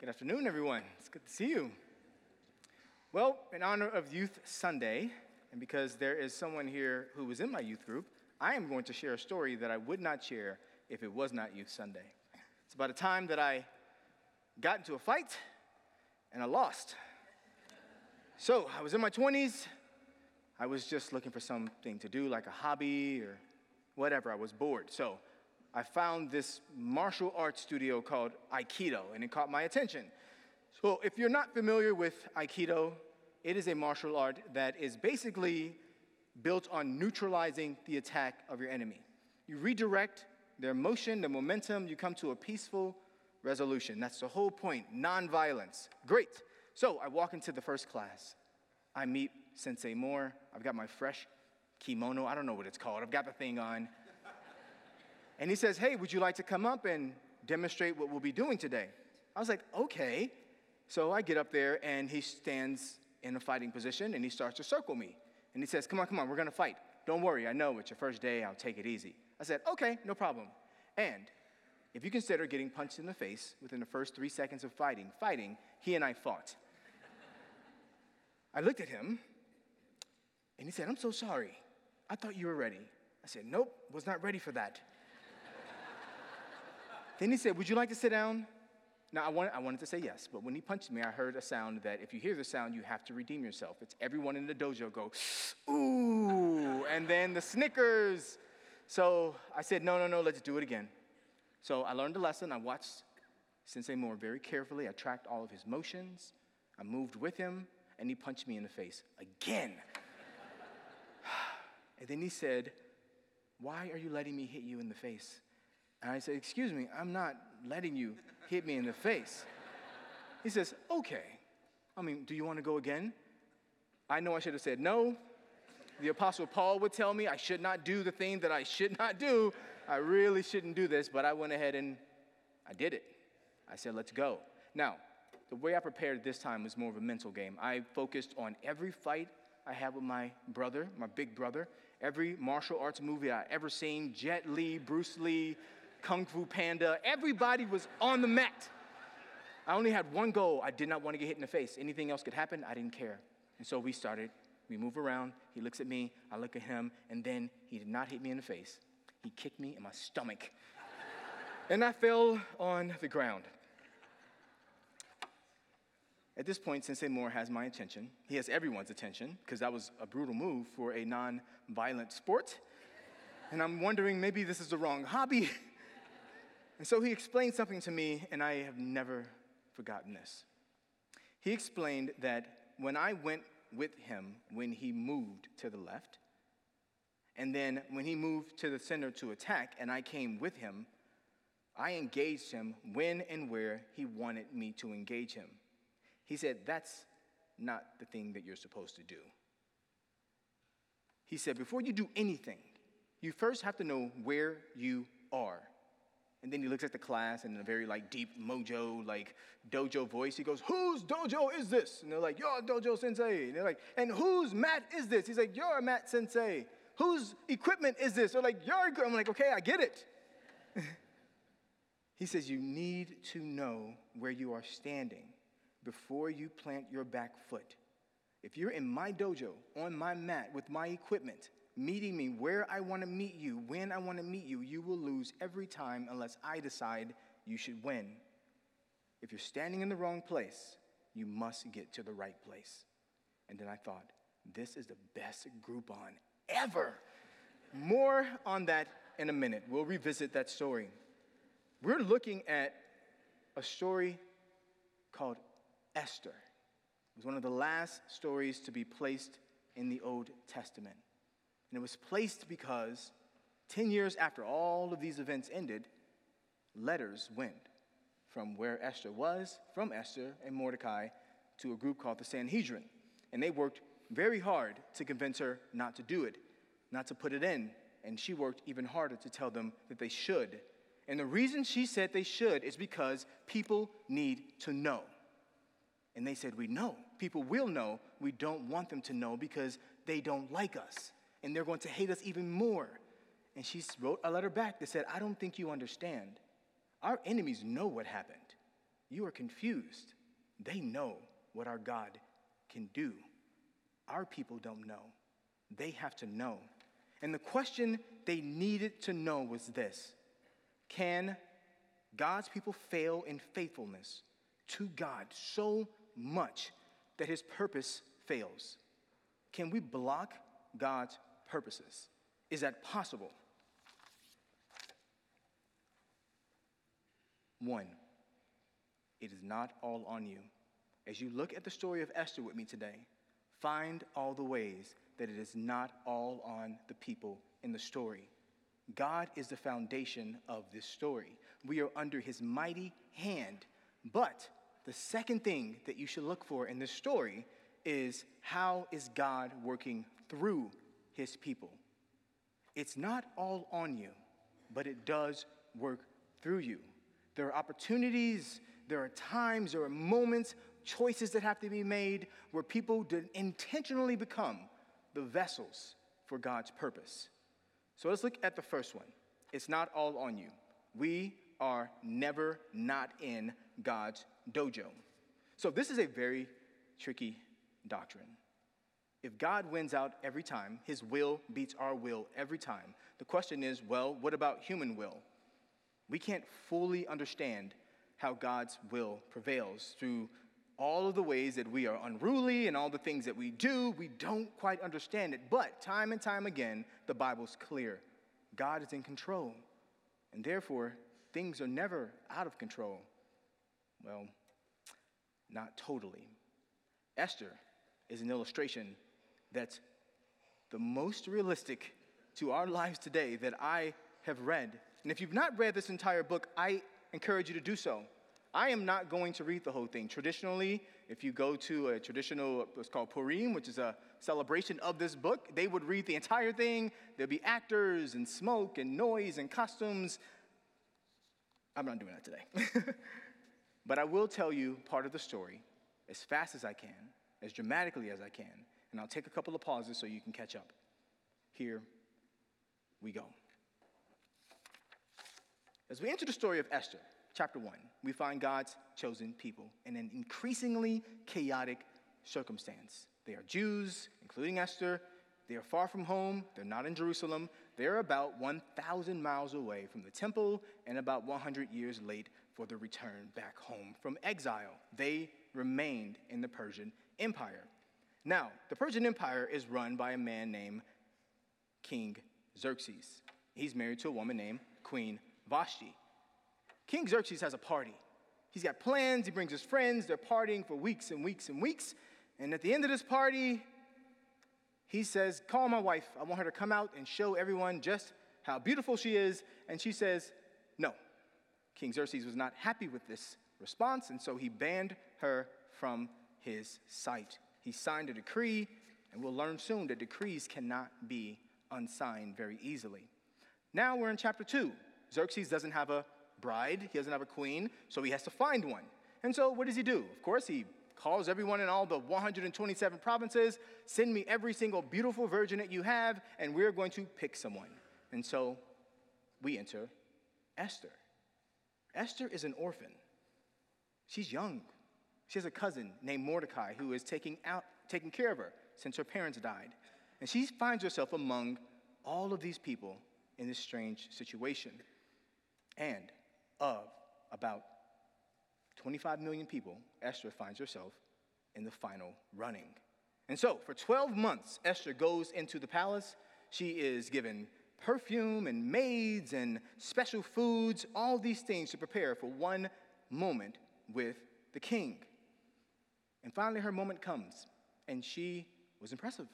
Good afternoon, everyone. It's good to see you. Well, in honor of Youth Sunday, and because there is someone here who was in my youth group, I am going to share a story that I would not share if it was not Youth Sunday. It's about a time that I got into a fight and I lost. So I was in my 20s. I was just looking for something to do, like a hobby or whatever. I was bored. So I found this martial arts studio called Aikido, and it caught my attention. So, if you're not familiar with Aikido, it is a martial art that is basically built on neutralizing the attack of your enemy. You redirect their motion, their momentum, you come to a peaceful resolution. That's the whole point nonviolence. Great. So, I walk into the first class. I meet Sensei Moore. I've got my fresh kimono. I don't know what it's called. I've got the thing on. And he says, Hey, would you like to come up and demonstrate what we'll be doing today? I was like, Okay. So I get up there and he stands in a fighting position and he starts to circle me. And he says, Come on, come on, we're gonna fight. Don't worry, I know it's your first day, I'll take it easy. I said, Okay, no problem. And if you consider getting punched in the face within the first three seconds of fighting, fighting, he and I fought. I looked at him and he said, I'm so sorry. I thought you were ready. I said, Nope, was not ready for that. Then he said, Would you like to sit down? Now, I wanted, I wanted to say yes, but when he punched me, I heard a sound that if you hear the sound, you have to redeem yourself. It's everyone in the dojo go, ooh, and then the Snickers. So I said, No, no, no, let's do it again. So I learned a lesson. I watched Sensei Moore very carefully. I tracked all of his motions. I moved with him, and he punched me in the face again. and then he said, Why are you letting me hit you in the face? And I said, Excuse me, I'm not letting you hit me in the face. He says, Okay. I mean, do you want to go again? I know I should have said no. The Apostle Paul would tell me I should not do the thing that I should not do. I really shouldn't do this, but I went ahead and I did it. I said, Let's go. Now, the way I prepared this time was more of a mental game. I focused on every fight I had with my brother, my big brother, every martial arts movie I ever seen Jet Li, Bruce Lee, Kung Fu Panda, everybody was on the mat. I only had one goal. I did not want to get hit in the face. Anything else could happen, I didn't care. And so we started. We move around. He looks at me. I look at him. And then he did not hit me in the face. He kicked me in my stomach. and I fell on the ground. At this point, Sensei Moore has my attention. He has everyone's attention because that was a brutal move for a non violent sport. And I'm wondering maybe this is the wrong hobby. And so he explained something to me, and I have never forgotten this. He explained that when I went with him when he moved to the left, and then when he moved to the center to attack, and I came with him, I engaged him when and where he wanted me to engage him. He said, That's not the thing that you're supposed to do. He said, Before you do anything, you first have to know where you are. And then he looks at the class and in a very like deep mojo, like dojo voice, he goes, Whose dojo is this? And they're like, Your dojo sensei. And they're like, And whose mat is this? He's like, Your mat sensei. Whose equipment is this? They're like, equipment. I'm like, Okay, I get it. he says, You need to know where you are standing before you plant your back foot. If you're in my dojo, on my mat, with my equipment, meeting me where I want to meet you, when I want to meet you, you will lose every time unless I decide you should win. If you're standing in the wrong place, you must get to the right place. And then I thought, this is the best Groupon ever. More on that in a minute. We'll revisit that story. We're looking at a story called Esther. It was one of the last stories to be placed in the Old Testament. And it was placed because 10 years after all of these events ended, letters went from where Esther was, from Esther and Mordecai, to a group called the Sanhedrin. And they worked very hard to convince her not to do it, not to put it in. And she worked even harder to tell them that they should. And the reason she said they should is because people need to know. And they said, We know. People will know. We don't want them to know because they don't like us and they're going to hate us even more. And she wrote a letter back that said, I don't think you understand. Our enemies know what happened. You are confused. They know what our God can do. Our people don't know. They have to know. And the question they needed to know was this Can God's people fail in faithfulness to God so much that his purpose fails? Can we block God's purposes? Is that possible? One, it is not all on you. As you look at the story of Esther with me today, find all the ways that it is not all on the people in the story. God is the foundation of this story. We are under his mighty hand. But the second thing that you should look for in this story is how is God working through his people? It's not all on you, but it does work through you. There are opportunities, there are times, there are moments, choices that have to be made where people intentionally become the vessels for God's purpose. So let's look at the first one. It's not all on you. We are never not in God's dojo. So this is a very tricky doctrine. If God wins out every time, his will beats our will every time, the question is well, what about human will? We can't fully understand how God's will prevails through all of the ways that we are unruly and all the things that we do. We don't quite understand it. But time and time again, the Bible's clear God is in control. And therefore, things are never out of control. Well, not totally. Esther is an illustration that's the most realistic to our lives today that I have read. And if you've not read this entire book, I encourage you to do so. I am not going to read the whole thing. Traditionally, if you go to a traditional, what's called Purim, which is a celebration of this book, they would read the entire thing. There'd be actors and smoke and noise and costumes. I'm not doing that today. but I will tell you part of the story as fast as I can, as dramatically as I can, and I'll take a couple of pauses so you can catch up. Here we go. As we enter the story of Esther, chapter 1, we find God's chosen people in an increasingly chaotic circumstance. They are Jews, including Esther. They are far from home. They're not in Jerusalem. They're about 1,000 miles away from the temple and about 100 years late for the return back home from exile. They remained in the Persian Empire. Now, the Persian Empire is run by a man named King Xerxes. He's married to a woman named Queen Vashti. King Xerxes has a party. He's got plans, he brings his friends, they're partying for weeks and weeks and weeks. And at the end of this party, he says, Call my wife. I want her to come out and show everyone just how beautiful she is. And she says, No. King Xerxes was not happy with this response, and so he banned her from his sight. He signed a decree, and we'll learn soon that decrees cannot be unsigned very easily. Now we're in chapter 2. Xerxes doesn't have a bride, he doesn't have a queen, so he has to find one. And so what does he do? Of course, he calls everyone in all the 127 provinces, send me every single beautiful virgin that you have, and we're going to pick someone. And so we enter Esther. Esther is an orphan. She's young. She has a cousin named Mordecai who is taking, out, taking care of her since her parents died. And she finds herself among all of these people in this strange situation. And of about 25 million people, Esther finds herself in the final running. And so, for 12 months, Esther goes into the palace. She is given perfume and maids and special foods, all these things to prepare for one moment with the king. And finally, her moment comes, and she was impressive.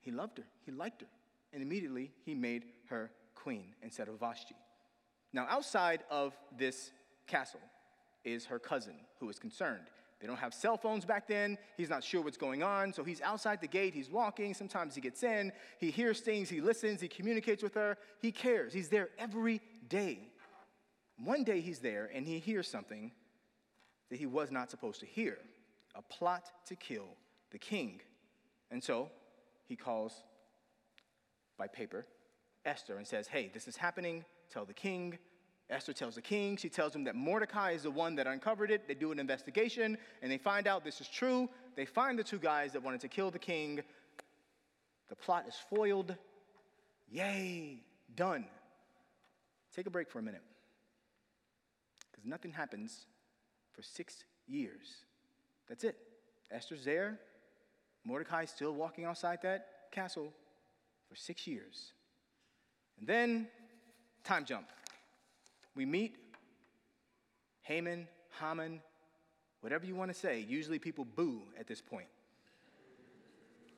He loved her, he liked her, and immediately he made her queen instead of Vashti. Now, outside of this castle is her cousin who is concerned. They don't have cell phones back then. He's not sure what's going on. So he's outside the gate. He's walking. Sometimes he gets in. He hears things. He listens. He communicates with her. He cares. He's there every day. One day he's there and he hears something that he was not supposed to hear a plot to kill the king. And so he calls by paper Esther and says, Hey, this is happening. Tell the king Esther tells the king, she tells him that Mordecai is the one that uncovered it. They do an investigation and they find out this is true. They find the two guys that wanted to kill the king. The plot is foiled. Yay, done. Take a break for a minute. Because nothing happens for six years. That's it. Esther's there. Mordecai's still walking outside that castle for six years. And then, time jump. We meet Haman, Haman, whatever you want to say. Usually people boo at this point.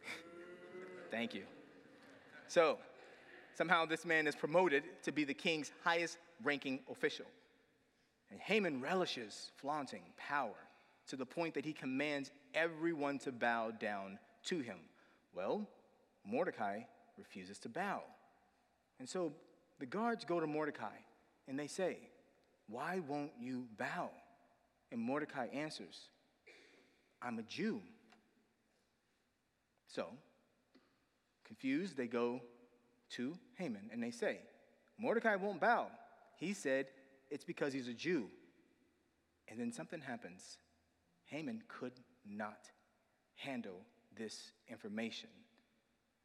Thank you. So, somehow this man is promoted to be the king's highest ranking official. And Haman relishes flaunting power to the point that he commands everyone to bow down to him. Well, Mordecai refuses to bow. And so the guards go to Mordecai and they say, Why won't you bow? And Mordecai answers, I'm a Jew. So, confused, they go to Haman and they say, Mordecai won't bow. He said it's because he's a Jew. And then something happens. Haman could not handle this information.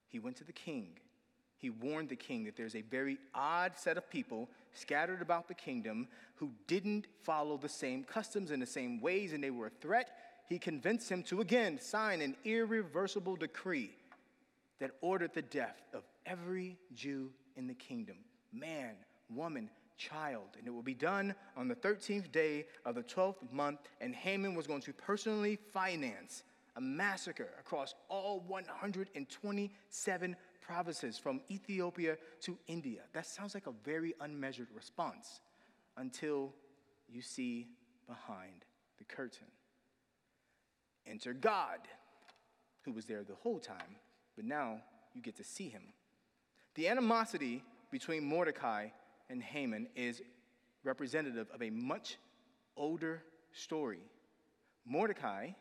He went to the king. He warned the king that there's a very odd set of people scattered about the kingdom who didn't follow the same customs and the same ways, and they were a threat. He convinced him to again sign an irreversible decree that ordered the death of every Jew in the kingdom man, woman, child. And it will be done on the 13th day of the 12th month, and Haman was going to personally finance a massacre across all 127 provinces from Ethiopia to India. That sounds like a very unmeasured response until you see behind the curtain. Enter God, who was there the whole time, but now you get to see him. The animosity between Mordecai and Haman is representative of a much older story. Mordecai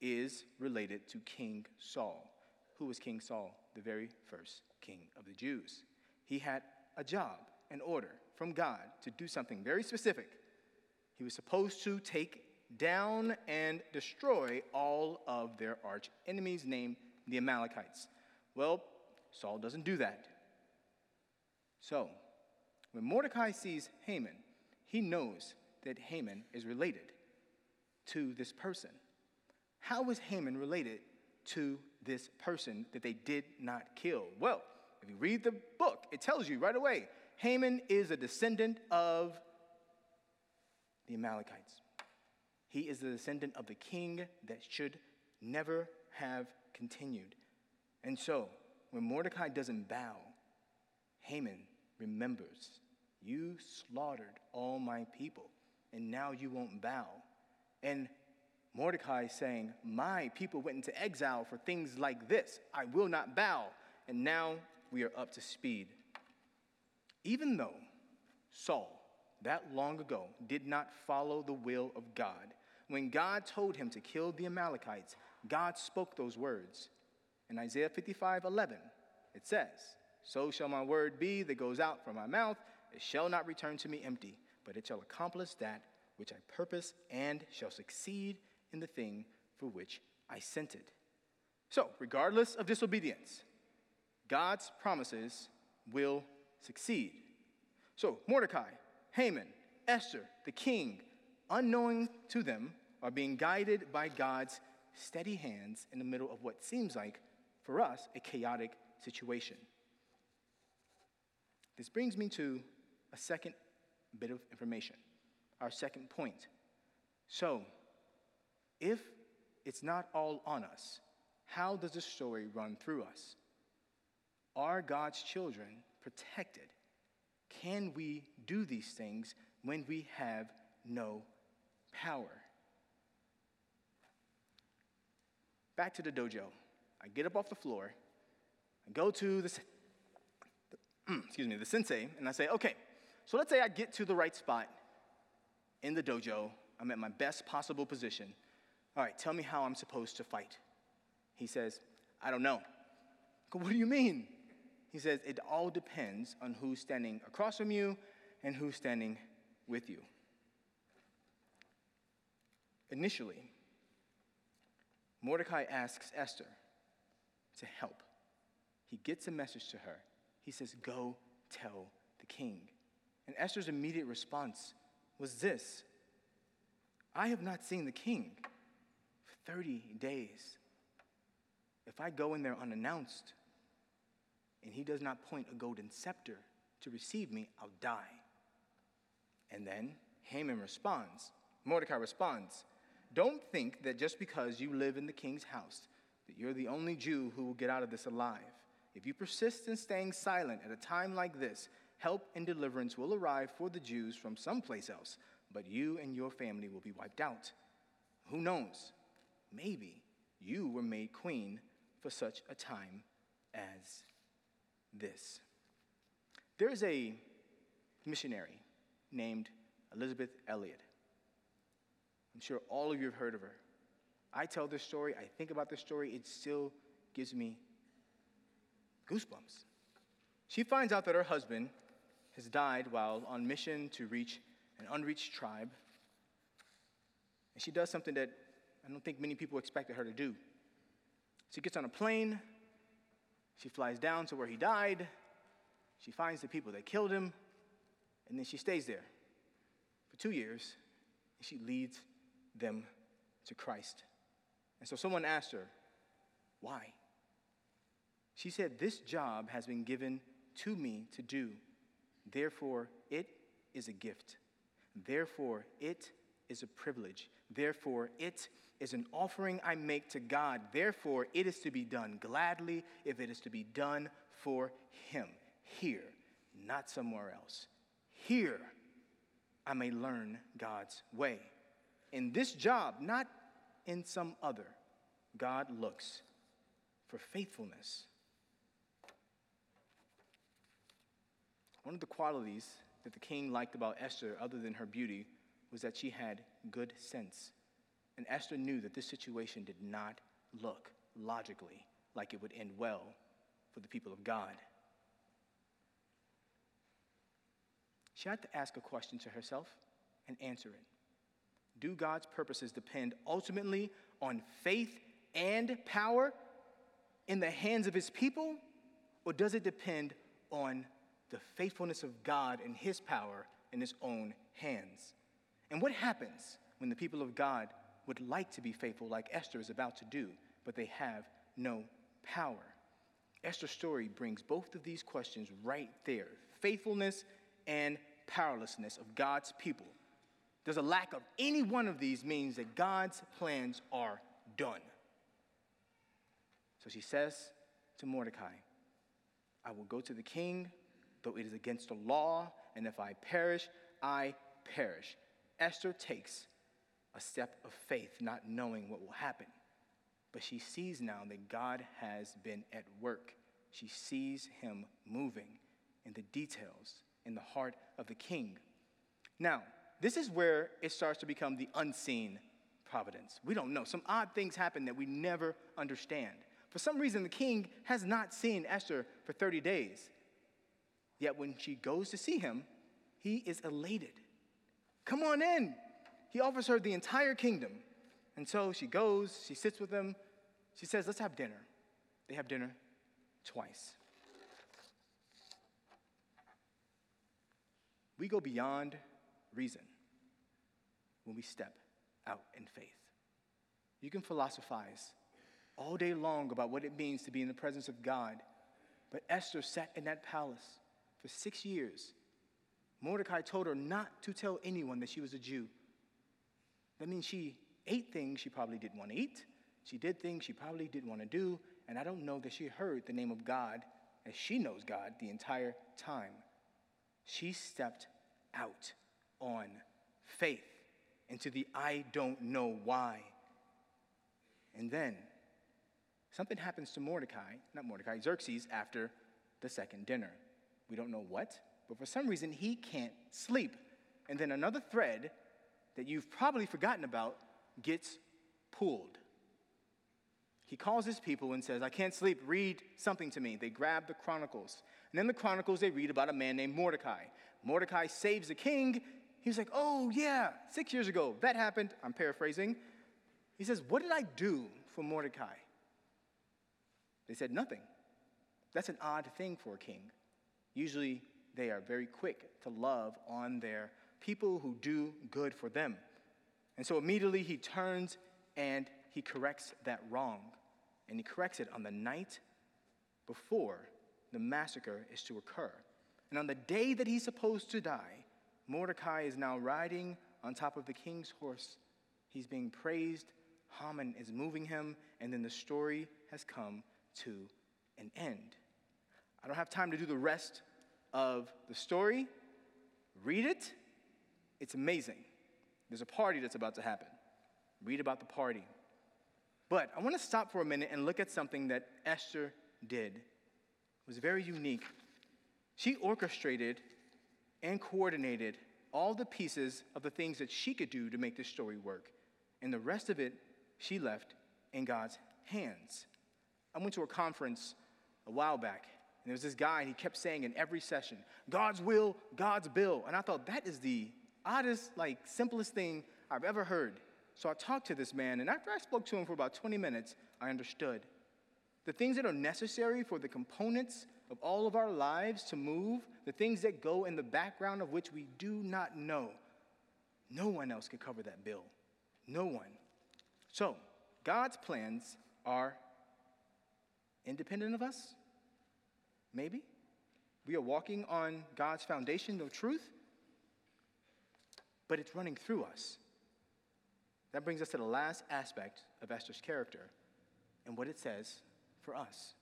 is related to King Saul. Who was King Saul? The very first king of the Jews. He had a job, an order from God to do something very specific. He was supposed to take down and destroy all of their arch enemies, named the Amalekites. Well, Saul doesn't do that. So, when Mordecai sees Haman, he knows that Haman is related to this person. How is Haman related to this person that they did not kill? Well, if you read the book, it tells you right away Haman is a descendant of the Amalekites. He is the descendant of the king that should never have continued. And so, when Mordecai doesn't bow, Haman remembers, You slaughtered all my people, and now you won't bow. And Mordecai is saying, My people went into exile for things like this. I will not bow. And now we are up to speed. Even though Saul, that long ago, did not follow the will of God, when God told him to kill the Amalekites, God spoke those words. In Isaiah 55 11, it says, So shall my word be that goes out from my mouth. It shall not return to me empty, but it shall accomplish that which I purpose and shall succeed in the thing for which I sent it. So, regardless of disobedience, God's promises will succeed. So, Mordecai, Haman, Esther, the king, unknowing to them, are being guided by God's steady hands in the middle of what seems like, for us, a chaotic situation. This brings me to a second bit of information, our second point. So, if it's not all on us, how does the story run through us? Are God's children protected? Can we do these things when we have no power? Back to the dojo. I get up off the floor, I go to the, excuse me, the sensei, and I say, okay, so let's say I get to the right spot in the dojo. I'm at my best possible position. All right, tell me how I'm supposed to fight. He says, I don't know. I go, what do you mean? He says, It all depends on who's standing across from you and who's standing with you. Initially, Mordecai asks Esther to help. He gets a message to her. He says, Go tell the king. And Esther's immediate response was this I have not seen the king for 30 days. If I go in there unannounced and he does not point a golden scepter to receive me, I'll die. And then Haman responds, Mordecai responds, Don't think that just because you live in the king's house, that you're the only Jew who will get out of this alive. If you persist in staying silent at a time like this, help and deliverance will arrive for the Jews from someplace else, but you and your family will be wiped out. Who knows? Maybe you were made queen for such a time as this. There is a missionary named Elisabeth Elliot. I'm sure all of you have heard of her. I tell this story, I think about this story, it still gives me goosebumps. She finds out that her husband has died while on mission to reach an unreached tribe. And she does something that I don't think many people expected her to do. She gets on a plane, she flies down to where he died, she finds the people that killed him, and then she stays there for two years, and she leads them to Christ. And so someone asked her, Why? She said, This job has been given to me to do. Therefore, it is a gift. Therefore, it is a privilege. Therefore, it is an offering I make to God. Therefore, it is to be done gladly if it is to be done for Him. Here, not somewhere else. Here, I may learn God's way. In this job, not in some other, God looks for faithfulness. One of the qualities that the king liked about Esther, other than her beauty, was that she had good sense. And Esther knew that this situation did not look logically like it would end well for the people of God. She had to ask a question to herself and answer it. Do God's purposes depend ultimately on faith and power in the hands of his people? Or does it depend on the faithfulness of God and his power in his own hands? And what happens when the people of God would like to be faithful, like Esther is about to do, but they have no power? Esther's story brings both of these questions right there faithfulness and powerlessness of God's people. There's a lack of any one of these means that God's plans are done. So she says to Mordecai, I will go to the king, though it is against the law, and if I perish, I perish. Esther takes a step of faith, not knowing what will happen. But she sees now that God has been at work. She sees him moving in the details in the heart of the king. Now, this is where it starts to become the unseen providence. We don't know. Some odd things happen that we never understand. For some reason, the king has not seen Esther for 30 days. Yet when she goes to see him, he is elated. Come on in. He offers her the entire kingdom. And so she goes, she sits with him. She says, Let's have dinner. They have dinner twice. We go beyond reason when we step out in faith. You can philosophize all day long about what it means to be in the presence of God, but Esther sat in that palace for six years. Mordecai told her not to tell anyone that she was a Jew. That means she ate things she probably didn't want to eat. She did things she probably didn't want to do. And I don't know that she heard the name of God as she knows God the entire time. She stepped out on faith into the I don't know why. And then something happens to Mordecai, not Mordecai, Xerxes, after the second dinner. We don't know what, but for some reason he can't sleep. And then another thread that you've probably forgotten about gets pulled. He calls his people and says, I can't sleep, read something to me. They grab the Chronicles. And in the Chronicles, they read about a man named Mordecai. Mordecai saves the king. He was like, oh, yeah, six years ago, that happened. I'm paraphrasing. He says, What did I do for Mordecai? They said, Nothing. That's an odd thing for a king. Usually, they are very quick to love on their people who do good for them. And so immediately he turns and he corrects that wrong. And he corrects it on the night before the massacre is to occur. And on the day that he's supposed to die, Mordecai is now riding on top of the king's horse. He's being praised, Haman is moving him, and then the story has come to an end. I don't have time to do the rest of the story. Read it, it's amazing. There's a party that's about to happen. Read about the party. But I want to stop for a minute and look at something that Esther did. It was very unique. She orchestrated and coordinated all the pieces of the things that she could do to make this story work. And the rest of it, she left in God's hands. I went to a conference a while back, and there was this guy, and he kept saying in every session, God's will, God's bill. And I thought, that is the oddest, like, simplest thing I've ever heard. So I talked to this man, and after I spoke to him for about 20 minutes, I understood. The things that are necessary for the components of all of our lives to move, the things that go in the background of which we do not know, no one else can cover that bill. No one. So, God's plans are independent of us, Maybe. We are walking on God's foundation of truth, but it's running through us. That brings us to the last aspect of Esther's character and what it says for us.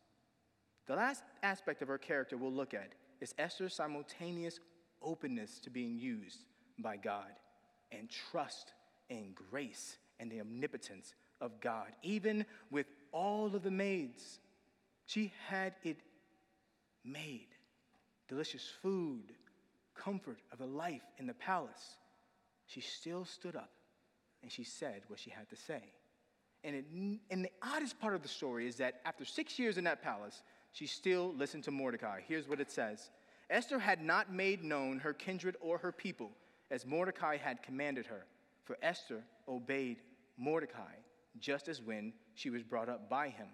The last aspect of her character we'll look at is Esther's simultaneous openness to being used by God and trust and grace and the omnipotence of God. Even with all of the maids, she had it made, delicious food, comfort of the life in the palace, she still stood up and she said what she had to say. And, it, and the oddest part of the story is that after six years in that palace, she still listened to Mordecai. Here's what it says Esther had not made known her kindred or her people as Mordecai had commanded her, for Esther obeyed Mordecai just as when she was brought up by him.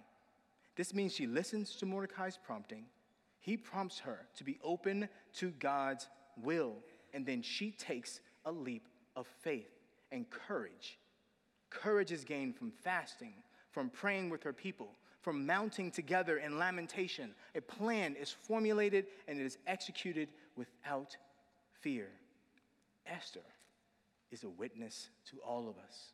This means she listens to Mordecai's prompting he prompts her to be open to God's will, and then she takes a leap of faith and courage. Courage is gained from fasting, from praying with her people, from mounting together in lamentation. A plan is formulated and it is executed without fear. Esther is a witness to all of us.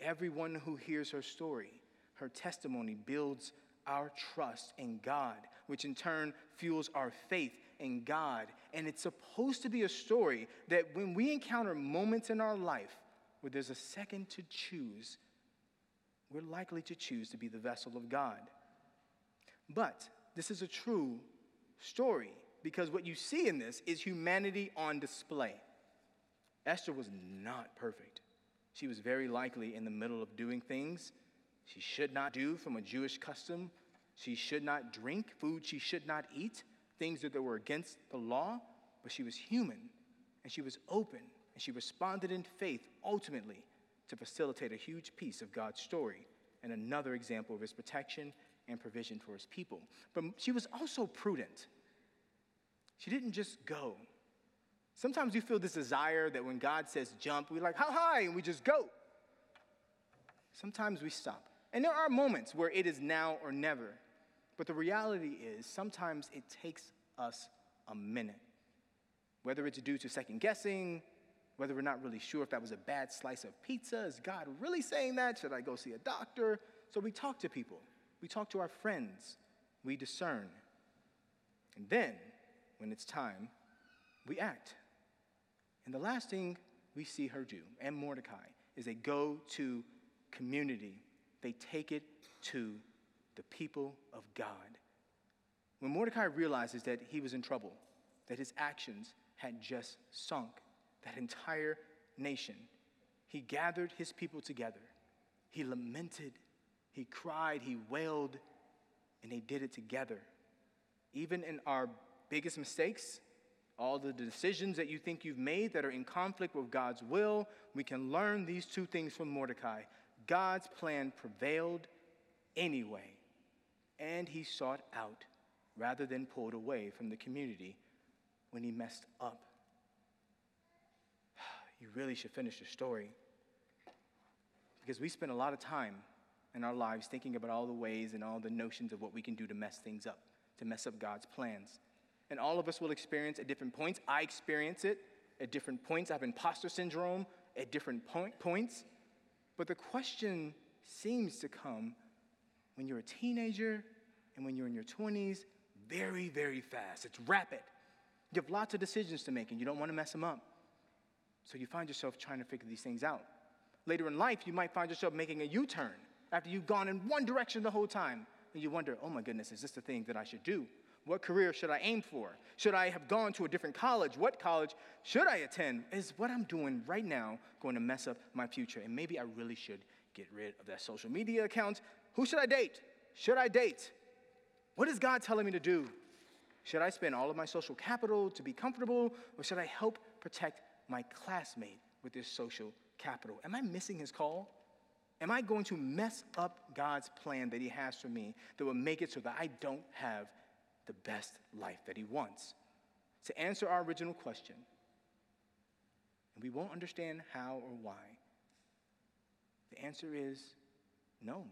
Everyone who hears her story, her testimony builds our trust in God, which in turn fuels our faith in God. And it's supposed to be a story that when we encounter moments in our life where there's a second to choose, we're likely to choose to be the vessel of God. But this is a true story because what you see in this is humanity on display. Esther was not perfect. She was very likely in the middle of doing things she should not do from a Jewish custom. She should not drink food she should not eat, things that were against the law, but she was human and she was open and she responded in faith ultimately to facilitate a huge piece of God's story and another example of his protection and provision for his people. But she was also prudent. She didn't just go. Sometimes we feel this desire that when God says jump, we're like, how high? And we just go. Sometimes we stop. And there are moments where it is now or never. But the reality is, sometimes it takes us a minute. Whether it's due to second guessing, whether we're not really sure if that was a bad slice of pizza, is God really saying that? Should I go see a doctor? So we talk to people, we talk to our friends, we discern. And then, when it's time, we act. And the last thing we see her do, and Mordecai, is they go to community they take it to the people of God. When Mordecai realizes that he was in trouble, that his actions had just sunk that entire nation, he gathered his people together. He lamented, he cried, he wailed, and they did it together. Even in our biggest mistakes, all the decisions that you think you've made that are in conflict with God's will, we can learn these two things from Mordecai. God's plan prevailed anyway, and he sought out rather than pulled away from the community when he messed up. You really should finish the story because we spend a lot of time in our lives thinking about all the ways and all the notions of what we can do to mess things up, to mess up God's plans. And all of us will experience at different points. I experience it at different points. I have imposter syndrome at different point, points. But the question seems to come when you're a teenager and when you're in your 20s very, very fast. It's rapid. You have lots of decisions to make and you don't want to mess them up. So you find yourself trying to figure these things out. Later in life, you might find yourself making a U turn after you've gone in one direction the whole time. And you wonder, oh my goodness, is this the thing that I should do? What career should I aim for? Should I have gone to a different college? What college should I attend? Is what I'm doing right now going to mess up my future? And maybe I really should get rid of that social media account. Who should I date? Should I date? What is God telling me to do? Should I spend all of my social capital to be comfortable, or should I help protect my classmate with this social capital? Am I missing his call? Am I going to mess up God's plan that He has for me that will make it so that I don't have the best life that He wants? To answer our original question, and we won't understand how or why, the answer is no.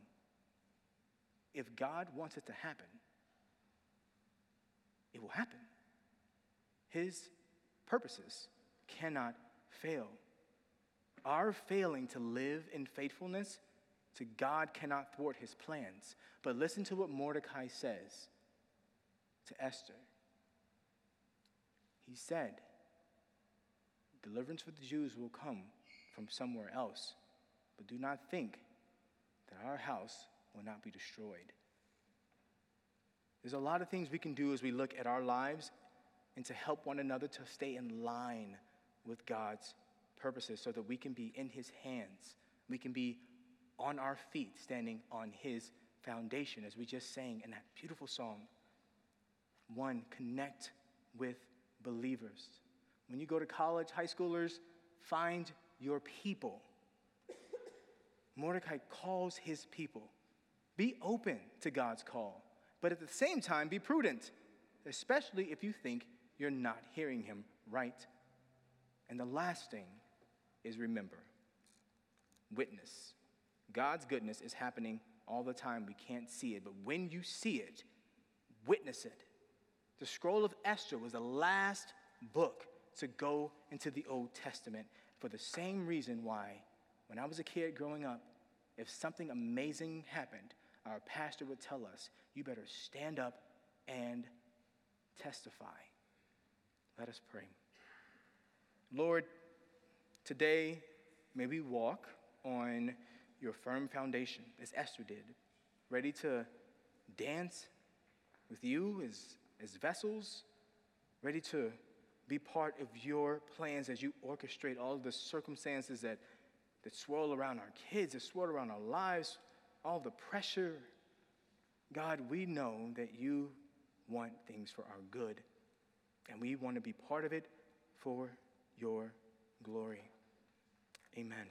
If God wants it to happen, it will happen. His purposes cannot fail. Our failing to live in faithfulness to God cannot thwart his plans. But listen to what Mordecai says to Esther. He said, Deliverance for the Jews will come from somewhere else, but do not think that our house will not be destroyed. There's a lot of things we can do as we look at our lives and to help one another to stay in line with God's purposes so that we can be in His hands. We can be on our feet, standing on His foundation, as we just sang in that beautiful song. One, connect with believers. When you go to college, high schoolers, find your people. Mordecai calls his people. Be open to God's call, but at the same time, be prudent, especially if you think you're not hearing him right. And the last thing is remember witness. God's goodness is happening all the time. We can't see it, but when you see it, witness it. The scroll of Esther was the last book to go into the Old Testament for the same reason why, when I was a kid growing up, if something amazing happened, our pastor would tell us, You better stand up and testify. Let us pray. Lord, Today, may we walk on your firm foundation, as Esther did, ready to dance with you as, as vessels, ready to be part of your plans as you orchestrate all the circumstances that, that swirl around our kids, that swirl around our lives, all the pressure. God, we know that you want things for our good, and we want to be part of it for your glory. Amen.